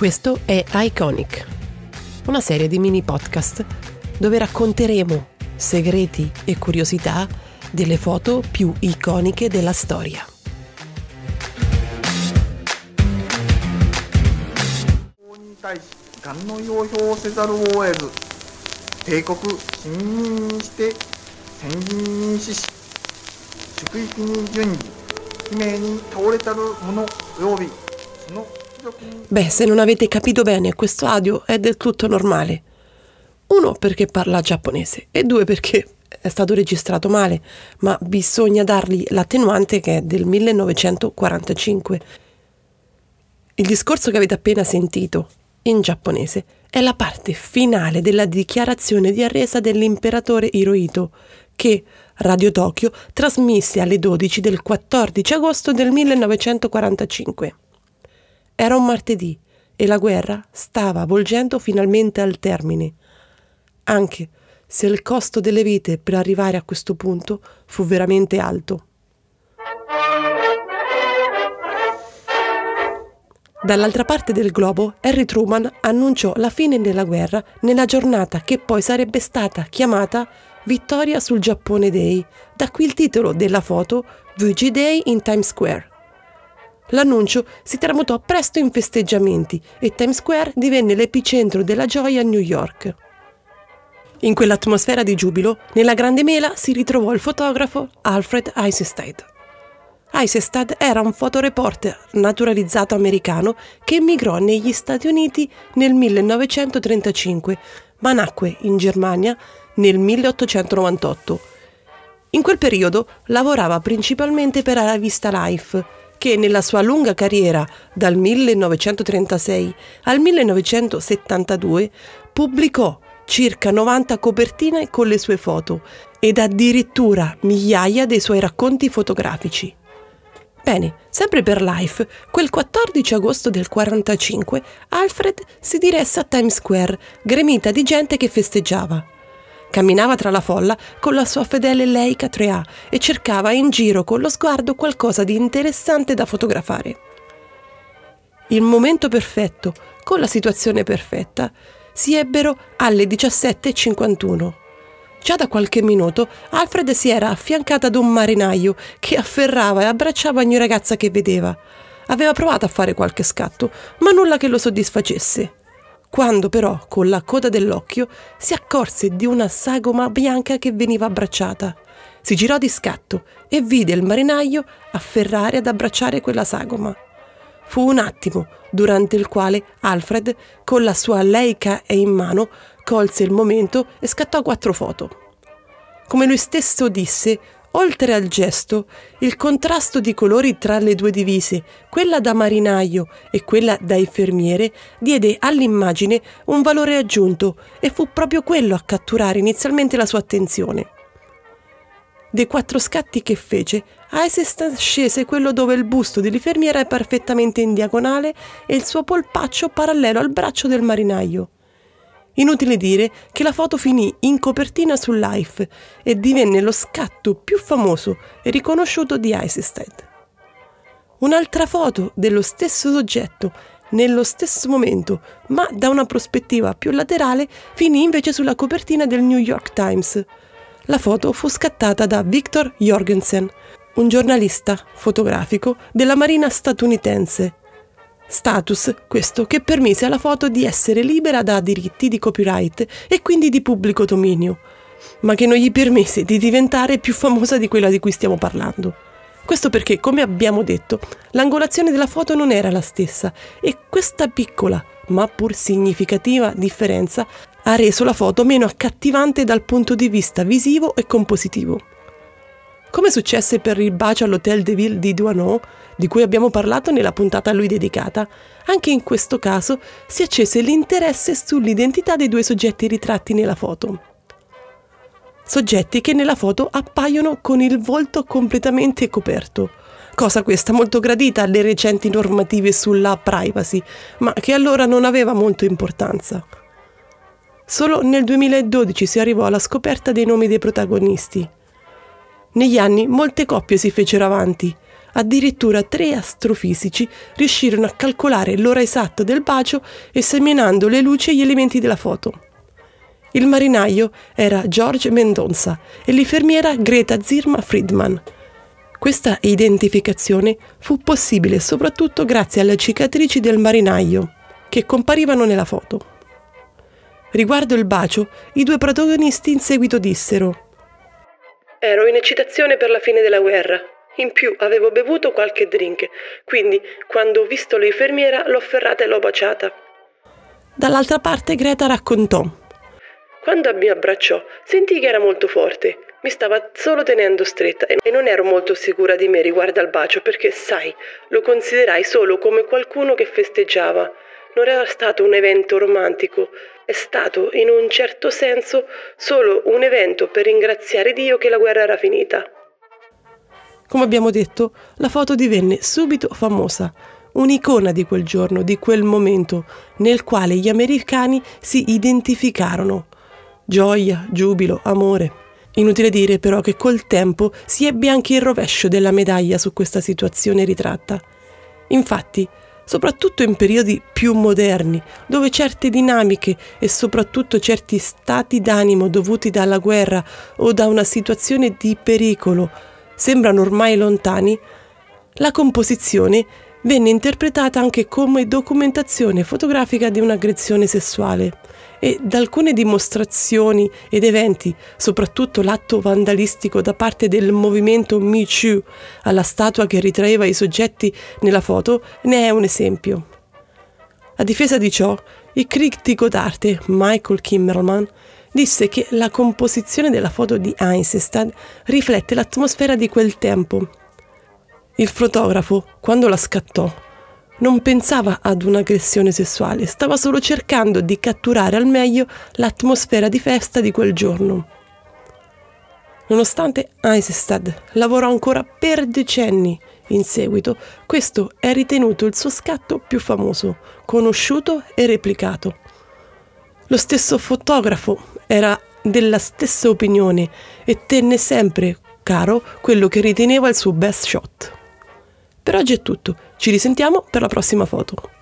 Questo è Iconic, una serie di mini podcast dove racconteremo segreti e curiosità delle foto più iconiche della storia. 対 Beh, se non avete capito bene, questo audio è del tutto normale. Uno perché parla giapponese e due perché è stato registrato male, ma bisogna dargli l'attenuante che è del 1945. Il discorso che avete appena sentito in giapponese è la parte finale della dichiarazione di arresa dell'imperatore Hirohito che Radio Tokyo trasmise alle 12 del 14 agosto del 1945. Era un martedì e la guerra stava volgendo finalmente al termine, anche se il costo delle vite per arrivare a questo punto fu veramente alto. Dall'altra parte del globo, Harry Truman annunciò la fine della guerra nella giornata che poi sarebbe stata chiamata Vittoria sul Giappone Day, da qui il titolo della foto VG Day in Times Square. L'annuncio si tramutò presto in festeggiamenti e Times Square divenne l'epicentro della gioia a New York. In quell'atmosfera di giubilo, nella grande mela si ritrovò il fotografo Alfred Eisenstein. Eisenstadt era un fotoreporter naturalizzato americano che emigrò negli Stati Uniti nel 1935, ma nacque in Germania nel 1898. In quel periodo lavorava principalmente per la rivista Life, che nella sua lunga carriera dal 1936 al 1972 pubblicò circa 90 copertine con le sue foto ed addirittura migliaia dei suoi racconti fotografici. Bene, sempre per Life, quel 14 agosto del 45 Alfred si diresse a Times Square, gremita di gente che festeggiava. Camminava tra la folla con la sua fedele Leica 3A e cercava in giro con lo sguardo qualcosa di interessante da fotografare. Il momento perfetto, con la situazione perfetta, si ebbero alle 17.51. Già da qualche minuto Alfred si era affiancata ad un marinaio che afferrava e abbracciava ogni ragazza che vedeva. Aveva provato a fare qualche scatto, ma nulla che lo soddisfacesse quando però con la coda dell'occhio si accorse di una sagoma bianca che veniva abbracciata. Si girò di scatto e vide il marinaio afferrare ad abbracciare quella sagoma. Fu un attimo durante il quale Alfred, con la sua leica e in mano, colse il momento e scattò quattro foto. Come lui stesso disse, Oltre al gesto, il contrasto di colori tra le due divise, quella da marinaio e quella da infermiere, diede all'immagine un valore aggiunto e fu proprio quello a catturare inizialmente la sua attenzione. Dei quattro scatti che fece, Eisenstein scese quello dove il busto dell'infermiera è perfettamente in diagonale e il suo polpaccio parallelo al braccio del marinaio. Inutile dire che la foto finì in copertina su Life e divenne lo scatto più famoso e riconosciuto di Eisenstein. Un'altra foto dello stesso soggetto nello stesso momento, ma da una prospettiva più laterale, finì invece sulla copertina del New York Times. La foto fu scattata da Victor Jorgensen, un giornalista fotografico della Marina statunitense Status questo che permise alla foto di essere libera da diritti di copyright e quindi di pubblico dominio, ma che non gli permise di diventare più famosa di quella di cui stiamo parlando. Questo perché, come abbiamo detto, l'angolazione della foto non era la stessa e questa piccola, ma pur significativa differenza ha reso la foto meno accattivante dal punto di vista visivo e compositivo. Come successe per il bacio all'Hotel de Ville di Douaneau, di cui abbiamo parlato nella puntata a lui dedicata, anche in questo caso si accese l'interesse sull'identità dei due soggetti ritratti nella foto. Soggetti che nella foto appaiono con il volto completamente coperto, cosa questa molto gradita alle recenti normative sulla privacy, ma che allora non aveva molto importanza. Solo nel 2012 si arrivò alla scoperta dei nomi dei protagonisti. Negli anni molte coppie si fecero avanti, Addirittura tre astrofisici riuscirono a calcolare l'ora esatta del bacio esaminando le luci e gli elementi della foto. Il marinaio era George Mendonça e l'infermiera Greta Zirma Friedman. Questa identificazione fu possibile soprattutto grazie alle cicatrici del marinaio, che comparivano nella foto. Riguardo il bacio, i due protagonisti in seguito dissero Ero in eccitazione per la fine della guerra. In più avevo bevuto qualche drink, quindi quando ho visto l'infermiera l'ho ferrata e l'ho baciata. Dall'altra parte Greta raccontò. Quando mi abbracciò, sentii che era molto forte. Mi stava solo tenendo stretta e non ero molto sicura di me riguardo al bacio perché, sai, lo considerai solo come qualcuno che festeggiava. Non era stato un evento romantico, è stato, in un certo senso, solo un evento per ringraziare Dio che la guerra era finita. Come abbiamo detto, la foto divenne subito famosa, un'icona di quel giorno, di quel momento, nel quale gli americani si identificarono. Gioia, giubilo, amore. Inutile dire però che col tempo si ebbe anche il rovescio della medaglia su questa situazione ritratta. Infatti, soprattutto in periodi più moderni, dove certe dinamiche e soprattutto certi stati d'animo dovuti dalla guerra o da una situazione di pericolo sembrano ormai lontani, la composizione venne interpretata anche come documentazione fotografica di un'aggressione sessuale e da alcune dimostrazioni ed eventi, soprattutto l'atto vandalistico da parte del movimento Me Too alla statua che ritraeva i soggetti nella foto, ne è un esempio. A difesa di ciò, il critico d'arte Michael Kimmerman disse che la composizione della foto di Einstein riflette l'atmosfera di quel tempo. Il fotografo, quando la scattò, non pensava ad un'aggressione sessuale, stava solo cercando di catturare al meglio l'atmosfera di festa di quel giorno. Nonostante Eisenstadt lavorò ancora per decenni in seguito, questo è ritenuto il suo scatto più famoso, conosciuto e replicato. Lo stesso fotografo era della stessa opinione e tenne sempre caro quello che riteneva il suo best shot. Per oggi è tutto, ci risentiamo per la prossima foto.